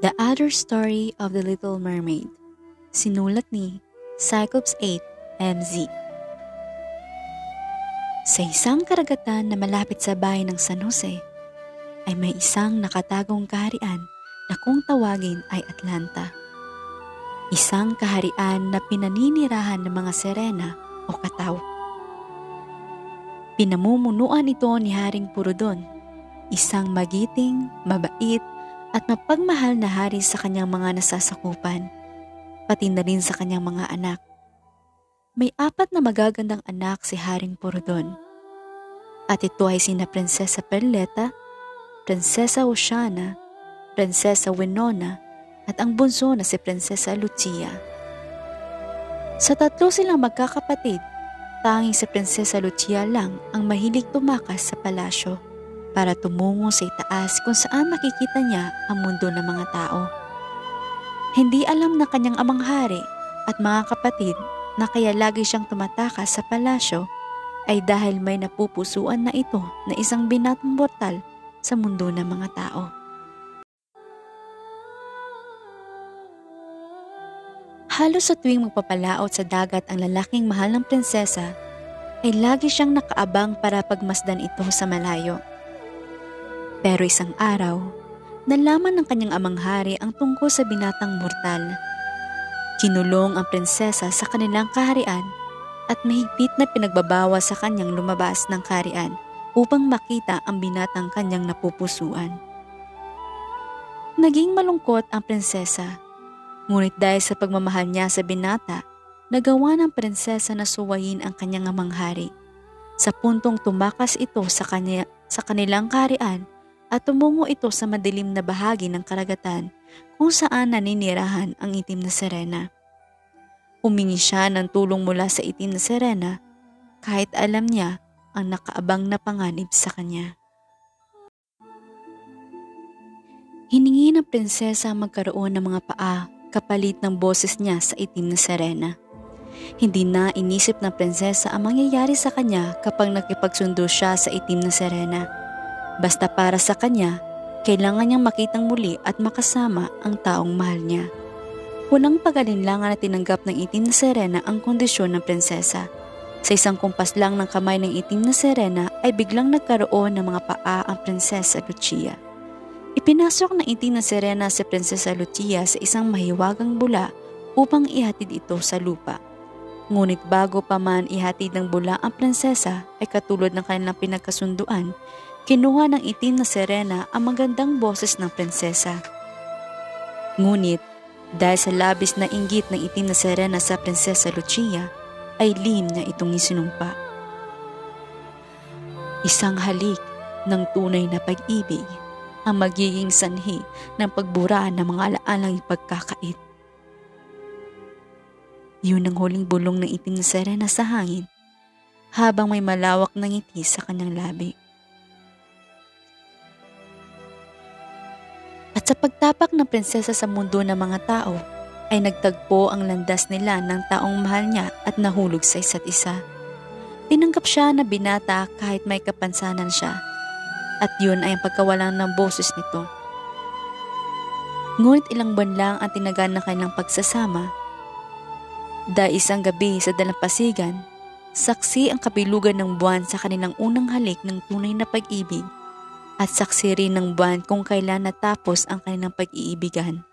The Other Story of the Little Mermaid Sinulat ni Cyclops 8 MZ Sa isang karagatan na malapit sa bahay ng San Jose, ay may isang nakatagong kaharian na kung tawagin ay Atlanta. Isang kaharian na pinaninirahan ng mga serena o kataw. Pinamumunuan ito ni Haring Purudon, isang magiting, mabait at mapagmahal na hari sa kanyang mga nasasakupan, pati na rin sa kanyang mga anak. May apat na magagandang anak si Haring Porodon. At ito ay sina Prinsesa Perleta, Prinsesa Oceana, Prinsesa Winona, at ang bunso na si Prinsesa Lucia. Sa tatlo silang magkakapatid, tanging si Prinsesa Lucia lang ang mahilig tumakas sa palasyo para tumungo sa itaas kung saan makikita niya ang mundo ng mga tao. Hindi alam ng kanyang amang hari at mga kapatid na kaya lagi siyang tumatakas sa palasyo ay dahil may napupusuan na ito na isang binatang mortal sa mundo ng mga tao. Halos sa tuwing magpapalaot sa dagat ang lalaking mahal ng prinsesa, ay lagi siyang nakaabang para pagmasdan ito sa malayo. Pero isang araw, nalaman ng kanyang amang hari ang tungkol sa binatang mortal. Kinulong ang prinsesa sa kanilang kaharian at mahigpit na pinagbabawa sa kanyang lumabas ng kaharian upang makita ang binatang kanyang napupusuan. Naging malungkot ang prinsesa, ngunit dahil sa pagmamahal niya sa binata, nagawa ng prinsesa na suwayin ang kanyang amang hari. Sa puntong tumakas ito sa, kanya, sa kanilang kaharian at tumungo ito sa madilim na bahagi ng karagatan kung saan naninirahan ang itim na serena. Humingi siya ng tulong mula sa itim na serena kahit alam niya ang nakaabang na panganib sa kanya. Hiningi ng prinsesa magkaroon ng mga paa kapalit ng boses niya sa itim na serena. Hindi na inisip ng prinsesa ang mangyayari sa kanya kapag nakipagsundo siya sa itim na serena Basta para sa kanya, kailangan niyang makitang muli at makasama ang taong mahal niya. Unang pagalinlangan na tinanggap ng itim na serena ang kondisyon ng prinsesa. Sa isang kumpas lang ng kamay ng itim na serena ay biglang nagkaroon ng mga paa ang prinsesa Lucia. Ipinasok ng itim na serena si prinsesa Lucia sa isang mahiwagang bula upang ihatid ito sa lupa. Ngunit bago pa man ihatid ng bula ang prinsesa ay katulad ng kanilang pinagkasunduan, Kinuha ng itim na serena ang magandang boses ng prinsesa. Ngunit, dahil sa labis na inggit ng itim na serena sa prinsesa Lucia, ay lihim na itong isinumpa. Isang halik ng tunay na pag-ibig ang magiging sanhi ng pagburaan ng mga alaalang ipagkakait. Yun ang huling bulong ng itim na serena sa hangin habang may malawak na ngiti sa kanyang labi. Sa pagtapak ng prinsesa sa mundo ng mga tao, ay nagtagpo ang landas nila ng taong mahal niya at nahulog sa isa't isa. Tinanggap siya na binata kahit may kapansanan siya. At yun ay ang pagkawalan ng boses nito. Ngunit ilang buwan lang ang tinagal na kanilang pagsasama. Dahil isang gabi sa dalampasigan, saksi ang kabilugan ng buwan sa kanilang unang halik ng tunay na pag-ibig at saksi rin ng buwan kung kailan natapos ang kanilang pag-iibigan.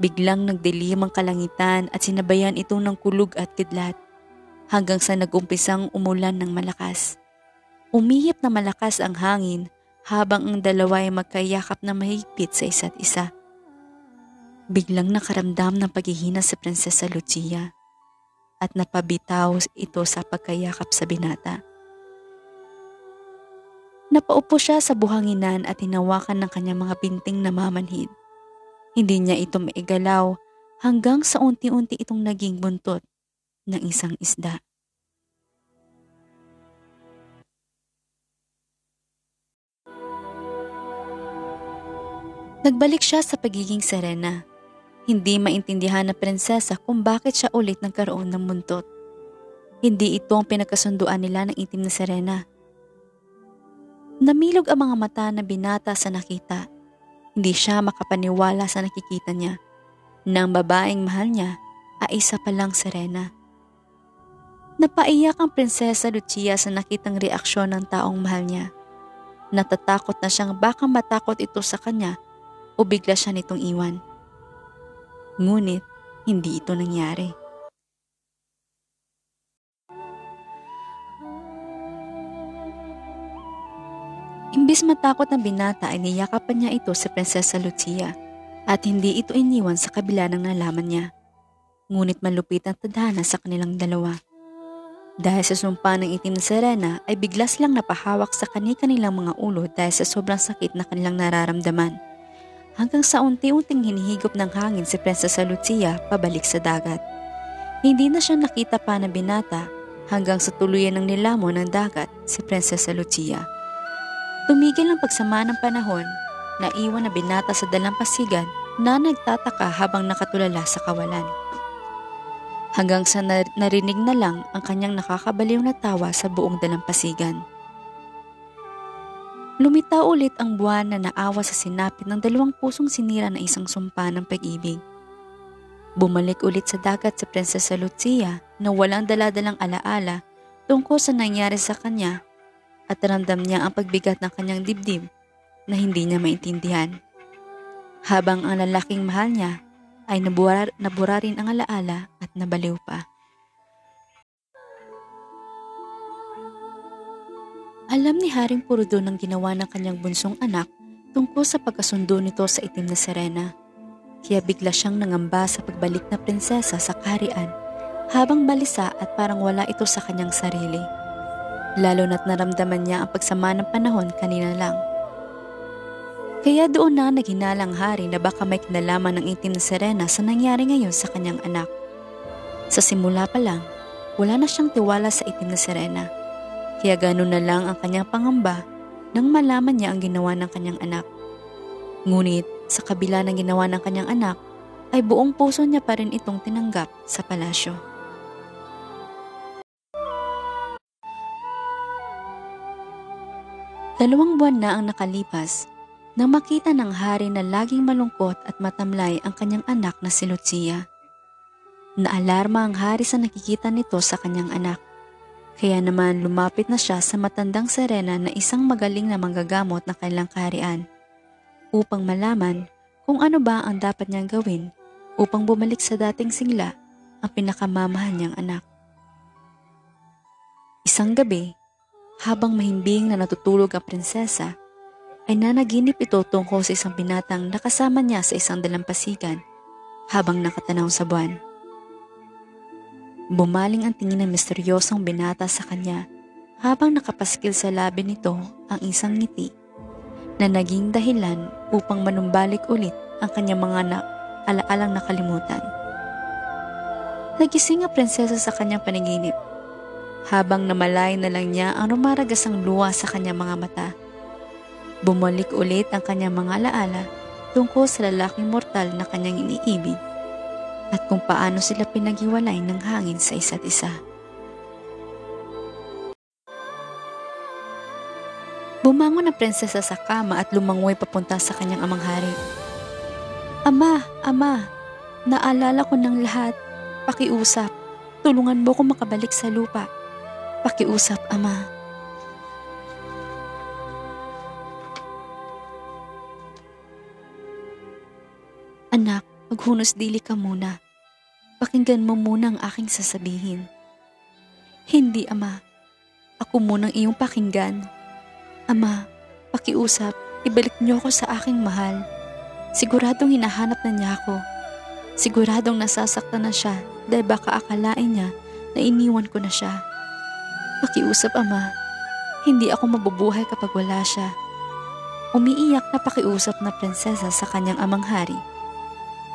Biglang nagdilim ang kalangitan at sinabayan ito ng kulog at kidlat hanggang sa nagumpisang umulan ng malakas. Umihip na malakas ang hangin habang ang dalawa ay magkayakap na mahigpit sa isa't isa. Biglang nakaramdam ng paghihina sa Prinsesa Lucia at napabitaw ito sa pagkayakap sa binata. Napaupo siya sa buhanginan at hinawakan ng kanyang mga binting na mamanhid. Hindi niya ito maigalaw hanggang sa unti-unti itong naging buntot ng isang isda. Nagbalik siya sa pagiging serena. Hindi maintindihan ng prinsesa kung bakit siya ulit nagkaroon ng buntot. Hindi ito ang pinagkasunduan nila ng itim na serena. Namilog ang mga mata na binata sa nakita. Hindi siya makapaniwala sa nakikita niya. Nang babaeng mahal niya ay isa pa lang Serena. Napaiyak ang prinsesa Lucia sa nakitang reaksyon ng taong mahal niya. Natatakot na siyang baka matakot ito sa kanya o bigla siya nitong iwan. Ngunit hindi ito nangyari. Imbis matakot ng binata ay niyakapan niya ito si Prinsesa Lucia at hindi ito iniwan sa kabila ng nalaman niya. Ngunit malupit ang tadhana sa kanilang dalawa. Dahil sa sumpa ng itim na Serena ay bigla silang napahawak sa kani-kanilang mga ulo dahil sa sobrang sakit na kanilang nararamdaman. Hanggang sa unti-unting hinihigop ng hangin si Prinsesa Lucia pabalik sa dagat. Hindi na siya nakita pa ng binata hanggang sa tuluyan ng nilamon ng dagat si Prinsesa Lucia. Tumigil ang pagsama ng panahon na iwan na binata sa dalampasigan na nagtataka habang nakatulala sa kawalan hanggang sa narinig na lang ang kanyang nakakabaliw na tawa sa buong dalampasigan. Lumitaw ulit ang buwan na naawa sa sinapit ng dalawang pusong sinira na isang sumpa ng pag-ibig. Bumalik ulit sa dagat si Prinsesa Lucia na walang daladalang alaala tungkol sa nangyari sa kanya at ramdam niya ang pagbigat ng kanyang dibdib na hindi niya maintindihan. Habang ang lalaking mahal niya ay nabura, nabura rin ang alaala at nabaliw pa. Alam ni Haring Purudon ang ginawa ng kanyang bunsong anak tungkol sa pagkasundo nito sa itim na Serena. Kaya bigla siyang nangamba sa pagbalik na prinsesa sa kaharian habang balisa at parang wala ito sa kanyang sarili. Lalo na't naramdaman niya ang pagsama ng panahon kanina lang. Kaya doon na naghinalang hari na baka may kinalaman ng itim na Serena sa nangyari ngayon sa kanyang anak. Sa simula pa lang, wala na siyang tiwala sa itim na Serena. Kaya ganun na lang ang kanyang pangamba nang malaman niya ang ginawa ng kanyang anak. Ngunit sa kabila ng ginawa ng kanyang anak, ay buong puso niya pa rin itong tinanggap sa palasyo. Dalawang buwan na ang nakalipas nang makita ng hari na laging malungkot at matamlay ang kanyang anak na si Lucia. Naalarma ang hari sa nakikita nito sa kanyang anak. Kaya naman lumapit na siya sa matandang Serena na isang magaling na manggagamot ng kanilang kaharian upang malaman kung ano ba ang dapat niyang gawin upang bumalik sa dating singla ang pinakamamahan niyang anak. Isang gabi, habang mahimbing na natutulog ang prinsesa, ay nanaginip ito tungkol sa isang binatang nakasama niya sa isang dalampasigan habang nakatanaw sa buwan. Bumaling ang tingin ng misteryosong binata sa kanya habang nakapaskil sa labi nito ang isang ngiti na naging dahilan upang manumbalik ulit ang kanyang mga na alaalang nakalimutan. Nagising ang prinsesa sa kanyang panaginip habang namalay na lang niya ang rumaragasang luwa sa kanyang mga mata. Bumalik ulit ang kanyang mga alaala tungkol sa lalaking mortal na kanyang iniibig at kung paano sila pinaghiwalay ng hangin sa isa't isa. Bumangon ang prinsesa sa kama at lumangoy papunta sa kanyang amang hari. Ama, ama, naalala ko ng lahat. Pakiusap, tulungan mo ko makabalik sa lupa. Pakiusap, ama. Anak, maghunos dili ka muna. Pakinggan mo muna ang aking sasabihin. Hindi, Ama. Ako munang iyong pakinggan. Ama, pakiusap, ibalik niyo ako sa aking mahal. Siguradong hinahanap na niya ako. Siguradong nasasaktan na siya dahil baka akalain niya na iniwan ko na siya. Pakiusap, Ama. Hindi ako mabubuhay kapag wala siya. Umiiyak na pakiusap na prinsesa sa kanyang amang hari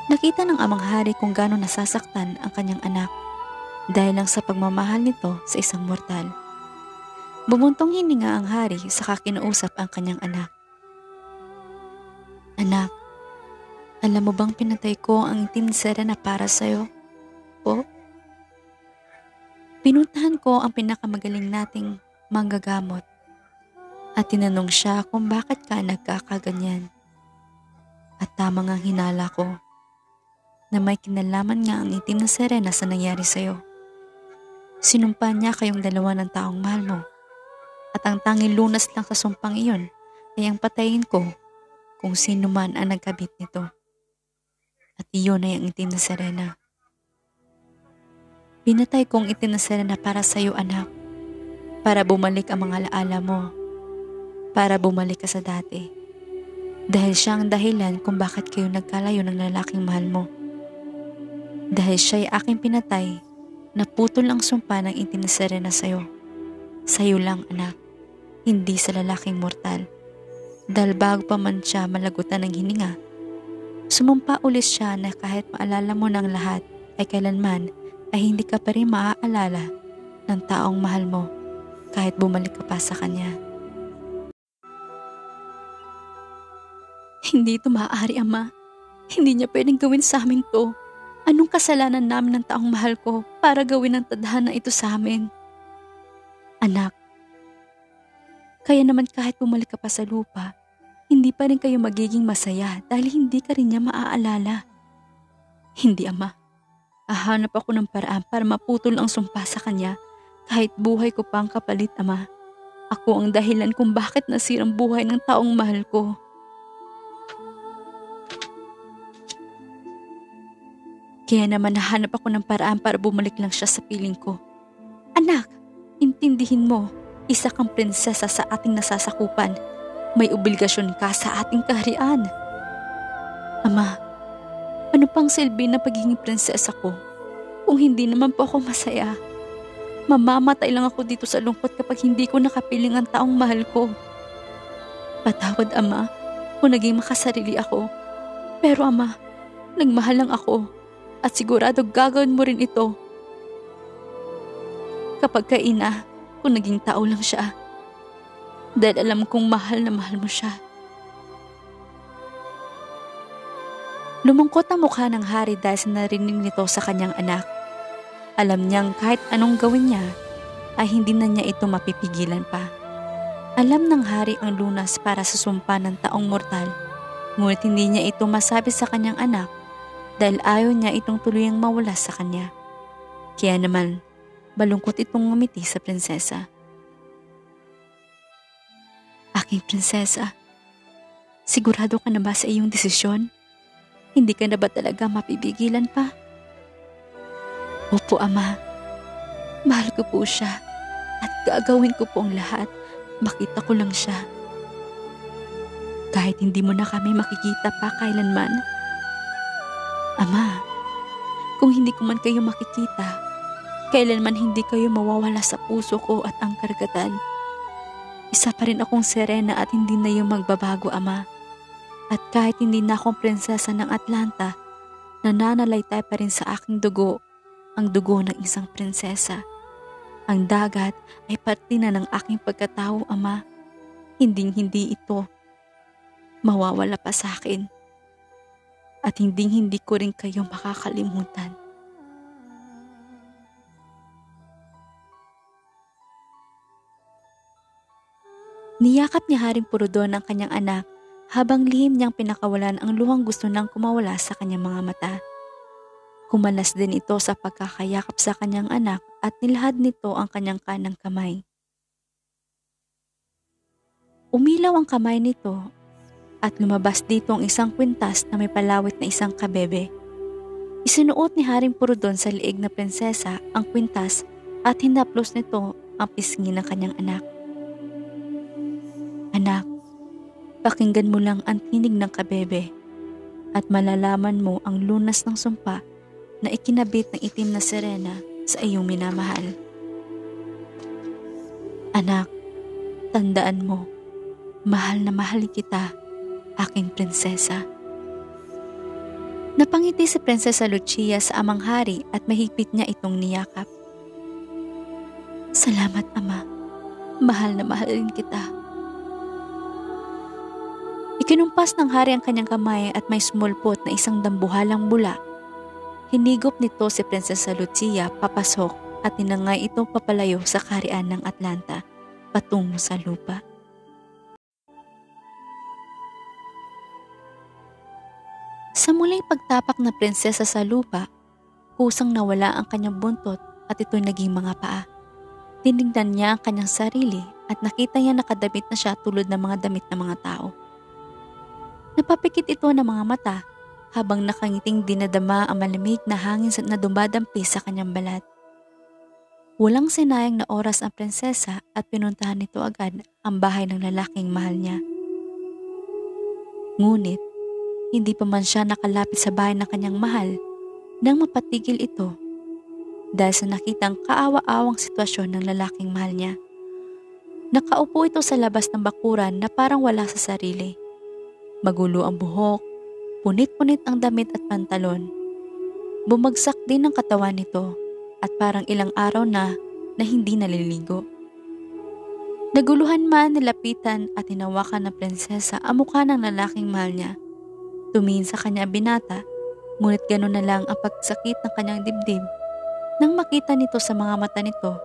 Nakita ng amang hari kung gaano nasasaktan ang kanyang anak dahil lang sa pagmamahal nito sa isang mortal. Bumuntong hininga ang hari sa kinausap ang kanyang anak. Anak, alam mo bang pinatay ko ang itim na para sa'yo? Po? Pinuntahan ko ang pinakamagaling nating manggagamot at tinanong siya kung bakit ka nagkakaganyan. At tama ang hinala ko na may kinalaman nga ang itim na Serena sa nangyari sa'yo. Sinumpa niya kayong dalawa ng taong mahal mo at ang tanging lunas lang sa sumpang iyon ay ang patayin ko kung sino man ang nagkabit nito. At iyon ay ang itim na Serena. Pinatay kong itim na para sa iyo anak. Para bumalik ang mga alaala mo. Para bumalik ka sa dati. Dahil siya ang dahilan kung bakit kayo nagkalayo ng lalaking mahal mo. Dahil siya'y aking pinatay, naputol ang sumpa ng itim na sa'yo. Sa'yo lang anak hindi sa lalaking mortal. Dahil bago pa man siya malagutan ng hininga, sumumpa ulit siya na kahit maalala mo ng lahat ay kailanman ay hindi ka pa rin maaalala ng taong mahal mo kahit bumalik ka pa sa kanya. Hindi ito maaari, Ama. Hindi niya pwedeng gawin sa amin to. Anong kasalanan namin ng taong mahal ko para gawin ang tadhana ito sa amin? Anak, kaya naman kahit bumalik ka pa sa lupa, hindi pa rin kayo magiging masaya dahil hindi ka rin niya maaalala. Hindi ama. Ahanap ako ng paraan para maputol ang sumpa sa kanya kahit buhay ko pa ang kapalit ama. Ako ang dahilan kung bakit nasirang buhay ng taong mahal ko. Kaya naman nahanap ako ng paraan para bumalik lang siya sa piling ko. Anak, intindihin mo isa kang prinsesa sa ating nasasakupan. May obligasyon ka sa ating kaharian. Ama, ano pang silbi na pagiging prinsesa ko kung hindi naman po ako masaya? Mamamatay lang ako dito sa lungkot kapag hindi ko nakapiling ang taong mahal ko. Patawad ama kung naging makasarili ako. Pero ama, nagmahal lang ako at sigurado gagawin mo rin ito. Kapag kaina, kung naging tao lang siya. Dahil alam kong mahal na mahal mo siya. Lumungkot ang mukha ng hari dahil sa narinig nito sa kanyang anak. Alam niyang kahit anong gawin niya, ay hindi na niya ito mapipigilan pa. Alam ng hari ang lunas para sa sumpa ng taong mortal, ngunit hindi niya ito masabi sa kanyang anak dahil ayaw niya itong tuluyang mawala sa kanya. Kaya naman, Balungkot itong ngumiti sa prinsesa. Aking prinsesa, sigurado ka na ba sa iyong desisyon? Hindi ka na ba talaga mapipigilan pa? Opo, Ama. Mahal ko po siya at gagawin ko po ang lahat. Makita ko lang siya. Kahit hindi mo na kami makikita pa kailanman. Ama, kung hindi ko man kayo makikita, Kailanman hindi kayo mawawala sa puso ko at ang karagatan. Isa pa rin akong serena at hindi na yung magbabago ama. At kahit hindi na akong prinsesa ng Atlanta, nananalaytay pa rin sa aking dugo ang dugo ng isang prinsesa. Ang dagat ay parte na ng aking pagkatao, ama. Hinding-hindi ito mawawala pa sa akin. At hinding-hindi ko rin kayo makakalimutan. Niyakap ni Haring Purudon ang kanyang anak habang lihim niyang pinakawalan ang luhang gusto nang kumawala sa kanyang mga mata. Kumalas din ito sa pagkakayakap sa kanyang anak at nilahad nito ang kanyang kanang kamay. Umilaw ang kamay nito at lumabas dito ang isang kwintas na may palawit na isang kabebe. Isinuot ni Haring Purudon sa liig na prinsesa ang kwintas at hinaplos nito ang pisngi ng kanyang anak. Anak, pakinggan mo lang ang tinig ng kabebe at malalaman mo ang lunas ng sumpa na ikinabit ng itim na serena sa iyong minamahal. Anak, tandaan mo, mahal na mahal kita, aking prinsesa. Napangiti si Prinsesa Lucia sa amang hari at mahigpit niya itong niyakap. Salamat, Ama. Mahal na mahal rin kita. Ikinumpas ng hari ang kanyang kamay at may smulpot na isang dambuhalang bula. Hinigop nito si Prinsesa Lucia papasok at tinangay ito papalayo sa kaharian ng Atlanta patungo sa lupa. Sa muling pagtapak na prinsesa sa lupa, kusang nawala ang kanyang buntot at ito'y naging mga paa. Tinignan niya ang kanyang sarili at nakita niya nakadamit na siya tulad ng mga damit ng mga tao. Napapikit ito ng mga mata habang nakangiting dinadama ang malamig na hangin na dumadampi sa kanyang balat. Walang sinayang na oras ang prinsesa at pinuntahan nito agad ang bahay ng lalaking mahal niya. Ngunit, hindi pa man siya nakalapit sa bahay ng kanyang mahal nang mapatigil ito dahil sa nakitang kaawa-awang sitwasyon ng lalaking mahal niya. Nakaupo ito sa labas ng bakuran na parang wala sa sarili. Magulo ang buhok, punit-punit ang damit at pantalon. Bumagsak din ang katawan nito at parang ilang araw na na hindi naliligo. Naguluhan man nilapitan at hinawakan ng prinsesa ang mukha ng lalaking mahal niya. Tumingin sa kanya binata, ngunit gano'n na lang ang pagsakit ng kanyang dibdib. Nang makita nito sa mga mata nito,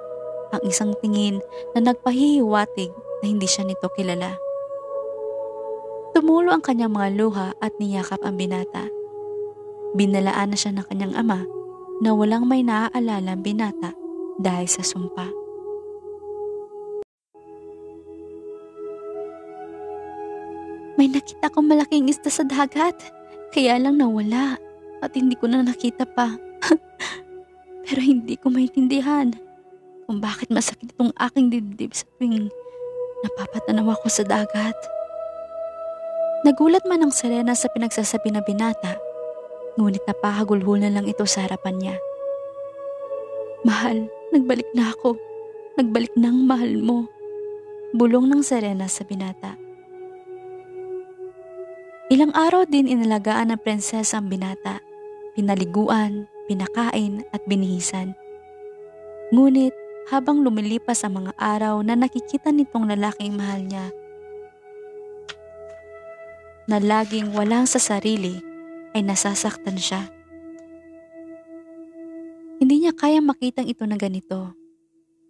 ang isang tingin na nagpahihiwatig na hindi siya nito kilala. Tumulo ang kanyang mga luha at niyakap ang binata. Binalaan na siya ng kanyang ama na walang may naaalala ang binata dahil sa sumpa. May nakita akong malaking isda sa dagat, kaya lang nawala at hindi ko na nakita pa. Pero hindi ko maintindihan kung bakit masakit itong aking dibdib sa tuwing napapatanaw ako sa dagat. Nagulat man ang Serena sa pinagsasabi na binata, ngunit napahagulhul na lang ito sa harapan niya. Mahal, nagbalik na ako. Nagbalik na ang mahal mo. Bulong ng Serena sa binata. Ilang araw din inalagaan ng prinsesa ang binata. Pinaliguan, pinakain at binihisan. Ngunit habang lumilipas ang mga araw na nakikita nitong lalaking mahal niya, na laging walang sa sarili, ay nasasaktan siya. Hindi niya kaya makitang ito na ganito.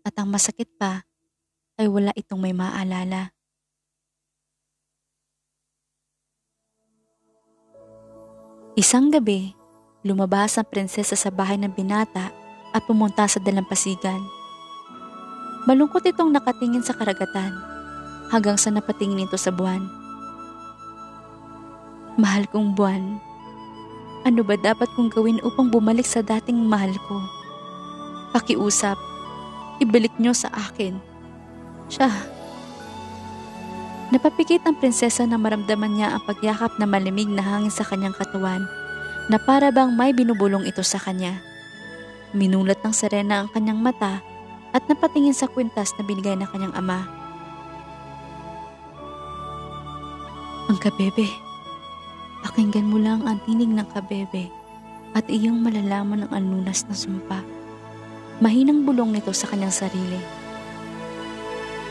At ang masakit pa ay wala itong may maalala. Isang gabi, lumabas ang prinsesa sa bahay ng binata at pumunta sa dalampasigan. Malungkot itong nakatingin sa karagatan hanggang sa napatingin ito sa buwan. Mahal kong buwan, ano ba dapat kong gawin upang bumalik sa dating mahal ko? Pakiusap, ibalik niyo sa akin. Siya. Napapikit ang prinsesa na maramdaman niya ang pagyakap na malimig na hangin sa kanyang katawan na para bang may binubulong ito sa kanya. Minulat ng Serena ang kanyang mata at napatingin sa kwintas na binigay ng kanyang ama. Ang kabebe. Pakinggan mo lang ang tinig ng kabebe at iyong malalaman ang anunas ng sumpa. Mahinang bulong nito sa kanyang sarili.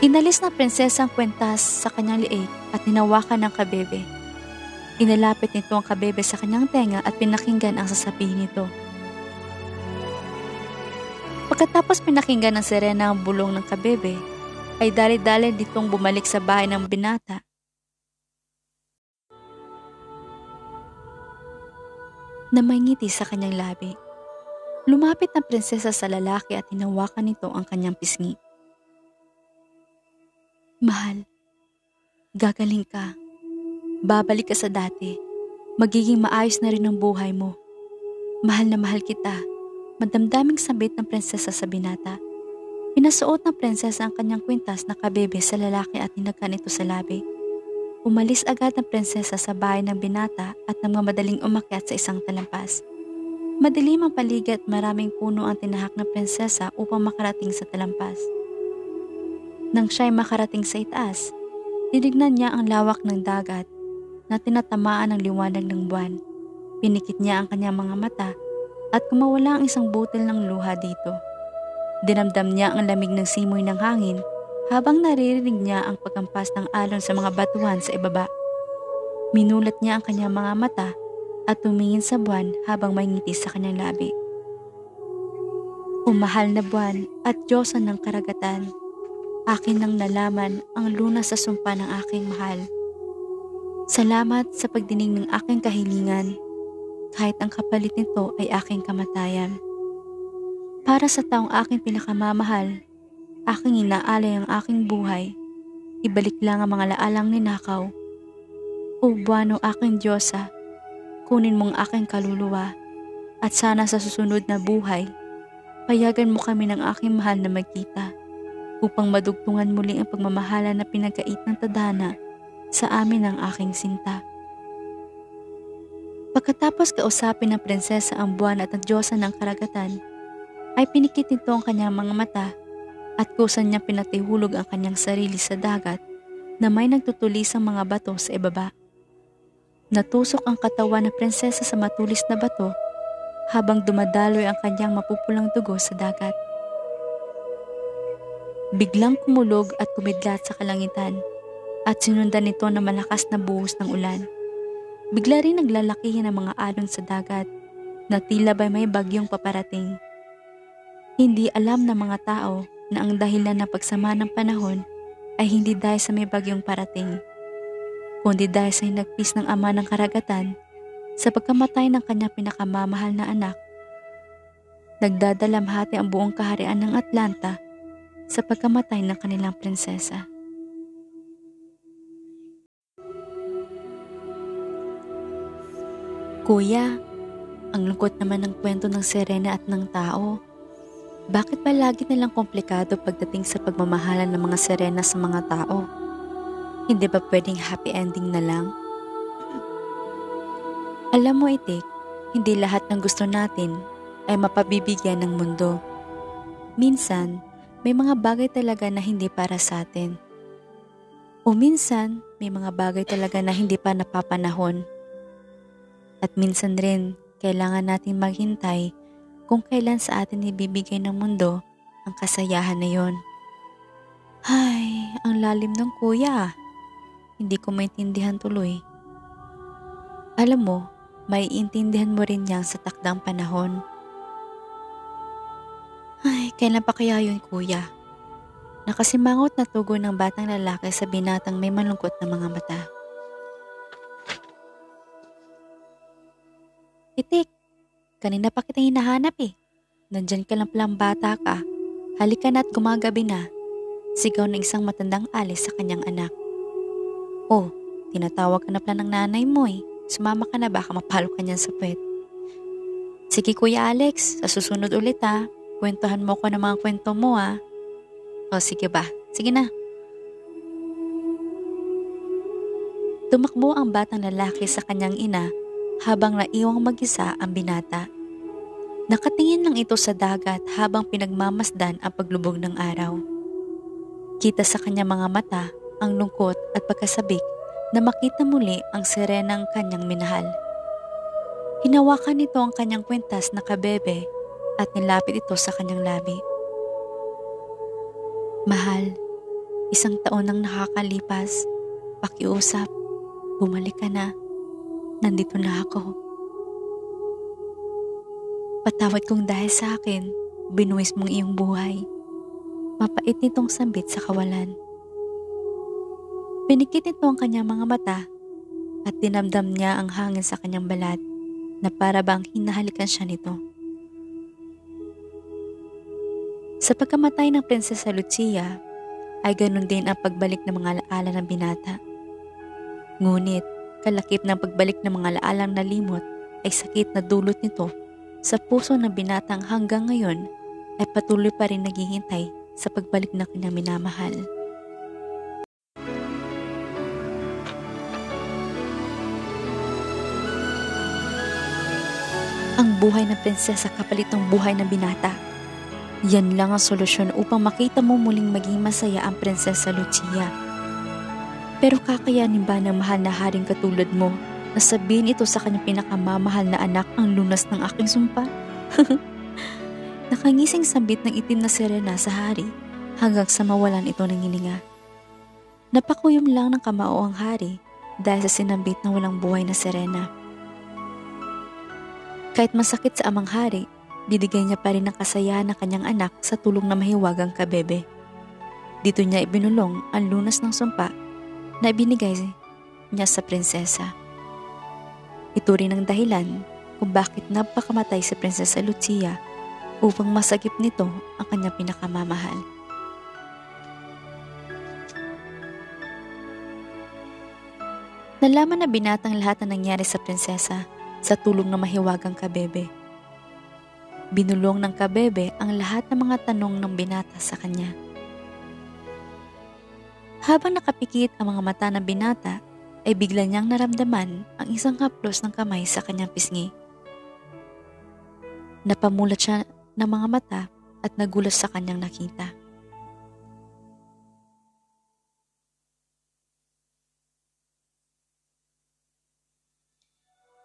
Inalis na prinsesa ang kwentas sa kanyang liig at hinawakan ng kabebe. Inalapit nito ang kabebe sa kanyang tenga at pinakinggan ang sasabihin nito. Pagkatapos pinakinggan ng Serena ang bulong ng kabebe, ay dali-dali ditong bumalik sa bahay ng binata. Na may ngiti sa kanyang labi. Lumapit ang prinsesa sa lalaki at hinawakan nito ang kanyang pisngi. Mahal, gagaling ka. Babalik ka sa dati. Magiging maayos na rin ang buhay mo. Mahal na mahal kita. Madamdaming sabit ng prinsesa sa binata. Pinasuot ng prinsesa ang kanyang kwintas na kabebe sa lalaki at hinagkan ito sa labi. Umalis agad ang prinsesa sa bahay ng binata at nang madaling umakyat sa isang talampas. Madilim ang paligid at maraming puno ang tinahak ng prinsesa upang makarating sa talampas. Nang siya'y makarating sa itaas, tinignan niya ang lawak ng dagat na tinatamaan ng liwanag ng buwan. Pinikit niya ang kanyang mga mata at kumawala ang isang butil ng luha dito. Dinamdam niya ang lamig ng simoy ng hangin habang naririnig niya ang pagkampas ng alon sa mga batuhan sa ibaba. Minulat niya ang kanyang mga mata at tumingin sa buwan habang may ngiti sa kanyang labi. Umahal na buwan at Diyosa ng karagatan, akin nang nalaman ang lunas sa sumpa ng aking mahal Salamat sa pagdinig ng aking kahilingan kahit ang kapalit nito ay aking kamatayan. Para sa taong aking pinakamamahal, aking inaalay ang aking buhay, ibalik lang ang mga laalang ninakaw. O buwano aking Diyosa, kunin mong aking kaluluwa at sana sa susunod na buhay, payagan mo kami ng aking mahal na magkita upang madugtungan muli ang pagmamahala na pinagkait ng tadhana sa amin ng aking sinta. Pagkatapos kausapin ng prinsesa ang buwan at ang diyosa ng karagatan, ay pinikit nito ang kanyang mga mata at kusan niya pinatihulog ang kanyang sarili sa dagat na may nagtutulisang mga bato sa ibaba. Natusok ang katawan ng prinsesa sa matulis na bato habang dumadaloy ang kanyang mapupulang dugo sa dagat. Biglang kumulog at kumidlat sa kalangitan at sinundan nito ng malakas na buhos ng ulan. Bigla rin naglalakihin ang mga alon sa dagat na tila ba may bagyong paparating. Hindi alam ng mga tao na ang dahilan ng pagsama ng panahon ay hindi dahil sa may bagyong parating, kundi dahil sa hinagpis ng ama ng karagatan sa pagkamatay ng kanyang pinakamamahal na anak. Nagdadalamhati ang buong kaharian ng Atlanta sa pagkamatay ng kanilang prinsesa. Kuya, ang lungkot naman ng kwento ng Serena at ng tao. Bakit ba lagi nilang komplikado pagdating sa pagmamahalan ng mga Serena sa mga tao? Hindi ba pwedeng happy ending na lang? Alam mo, Itik, hindi lahat ng gusto natin ay mapabibigyan ng mundo. Minsan, may mga bagay talaga na hindi para sa atin. O minsan, may mga bagay talaga na hindi pa napapanahon. At minsan rin, kailangan natin maghintay kung kailan sa atin ibibigay ng mundo ang kasayahan na yon. Ay, ang lalim ng kuya. Hindi ko maintindihan tuloy. Alam mo, maiintindihan mo rin yan sa takdang panahon. Ay, kailan pa kaya yun kuya? Nakasimangot na tugon ng batang lalaki sa binatang may malungkot na mga mata. Itik, kanina pa kita hinahanap eh. Nandyan ka lang palang bata ka. Halika na at gumagabi na. Sigaw ng isang matandang alis sa kanyang anak. Oh, tinatawag ka na pala ng nanay mo eh. Sumama ka na baka mapalo ka niyan sa puwet. Sige Kuya Alex, sa susunod ulit ha. Kwentuhan mo ko ng mga kwento mo ah. O sige ba, sige na. Tumakbo ang batang lalaki sa kanyang ina habang naiwang mag-isa ang binata. Nakatingin lang ito sa dagat habang pinagmamasdan ang paglubog ng araw. Kita sa kanyang mga mata ang lungkot at pagkasabik na makita muli ang serenang kanyang minahal. Hinawakan nito ang kanyang kwentas na kabebe at nilapit ito sa kanyang labi. Mahal, isang taon nang nakakalipas, pakiusap, bumalik ka na, nandito na ako. Patawad kong dahil sa akin, binuwis mong iyong buhay. Mapait nitong sambit sa kawalan. Pinikit nito ang kanyang mga mata at dinamdam niya ang hangin sa kanyang balat na para bang hinahalikan siya nito. Sa pagkamatay ng Prinsesa Lucia, ay ganun din ang pagbalik ng mga laala ng binata. Ngunit, kalakip ng pagbalik ng mga laalang nalimot ay sakit na dulot nito sa puso ng binatang hanggang ngayon ay patuloy pa rin naghihintay sa pagbalik ng kanyang minamahal. Ang buhay ng prinsesa kapalit ng buhay ng binata – yan lang ang solusyon upang makita mo muling maging masaya ang Prinsesa Lucia. Pero kakayanin ba ng mahal na haring katulad mo na sabihin ito sa kanyang pinakamamahal na anak ang lunas ng aking sumpa? Nakangising sambit ng itim na sirena sa hari hanggang sa mawalan ito ng hininga. Napakuyom lang ng kamao ang hari dahil sa sinambit ng walang buhay na sirena. Kahit masakit sa amang hari, Binigay niya pa rin ang kasayahan ng kanyang anak sa tulong na mahiwagang kabebe. Dito niya ibinulong ang lunas ng sumpa na ibinigay niya sa prinsesa. Ito rin ang dahilan kung bakit napakamatay si Prinsesa Lucia upang masagip nito ang kanyang pinakamamahal. Nalaman na binatang lahat na nangyari sa prinsesa sa tulong ng mahiwagang kabebe. Binulong ng kabebe ang lahat ng mga tanong ng binata sa kanya. Habang nakapikit ang mga mata ng binata, ay bigla niyang naramdaman ang isang haplos ng kamay sa kanyang pisngi. Napamulat siya ng mga mata at nagulat sa kanyang nakita.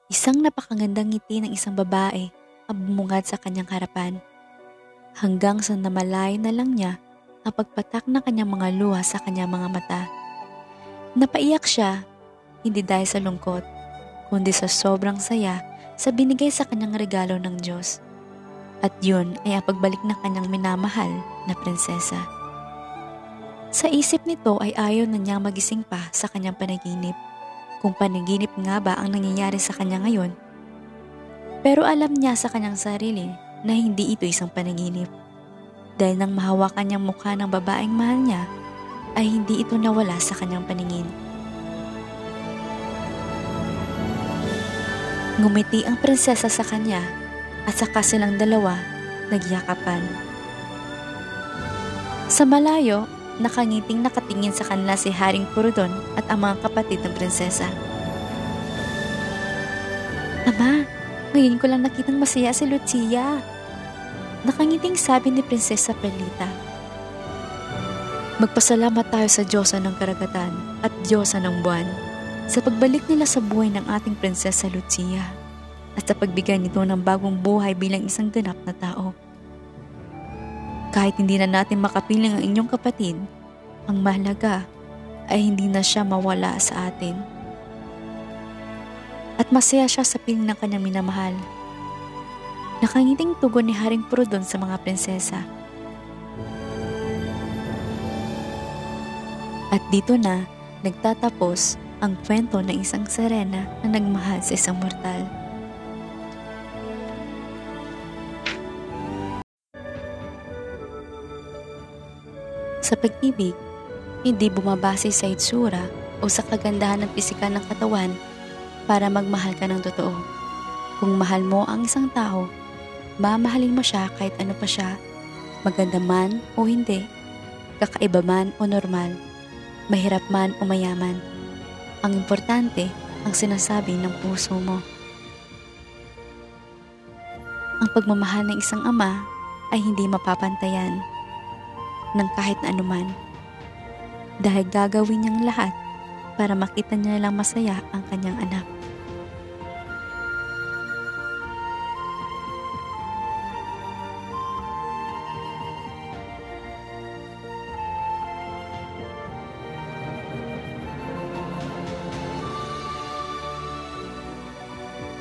Isang napakagandang ngiti ng isang babae ang bumungad sa kanyang harapan. Hanggang sa namalay na lang niya ang pagpatak ng kanyang mga luha sa kanyang mga mata. Napaiyak siya, hindi dahil sa lungkot, kundi sa sobrang saya sa binigay sa kanyang regalo ng Diyos. At yun ay ang pagbalik ng kanyang minamahal na prinsesa. Sa isip nito ay ayaw na niyang magising pa sa kanyang panaginip kung panaginip nga ba ang nangyayari sa kanya ngayon. Pero alam niya sa kanyang sarili na hindi ito isang panaginip. Dahil nang mahawakan niyang mukha ng babaeng mahal niya, ay hindi ito nawala sa kanyang paningin. Ngumiti ang prinsesa sa kanya at saka silang dalawa nagyakapan. Sa malayo nakangiting nakatingin sa kanila si Haring Purudon at ang mga kapatid ng prinsesa. Ama, ngayon ko lang nakitang masaya si Lucia. Nakangiting sabi ni Prinsesa Perlita. Magpasalamat tayo sa Diyosa ng karagatan at Diyosa ng buwan sa pagbalik nila sa buhay ng ating Prinsesa Lucia at sa pagbigay nito ng bagong buhay bilang isang ganap na tao. Kahit hindi na natin makapiling ang inyong kapatid, ang mahalaga ay hindi na siya mawala sa atin. At masaya siya sa piling ng kanyang minamahal. Nakangiting tugon ni Haring Prudon sa mga prinsesa. At dito na nagtatapos ang kwento ng isang serena na nagmahal sa isang mortal. Sa pag-ibig, hindi bumabase sa itsura o sa kagandahan ng pisikal ng katawan para magmahal ka ng totoo. Kung mahal mo ang isang tao, mamahalin mo siya kahit ano pa siya, maganda man o hindi, kakaiba man o normal, mahirap man o mayaman. Ang importante, ang sinasabi ng puso mo. Ang pagmamahal ng isang ama ay hindi mapapantayan ng kahit na anuman. Dahil gagawin niyang lahat para makita niya lang masaya ang kanyang anak.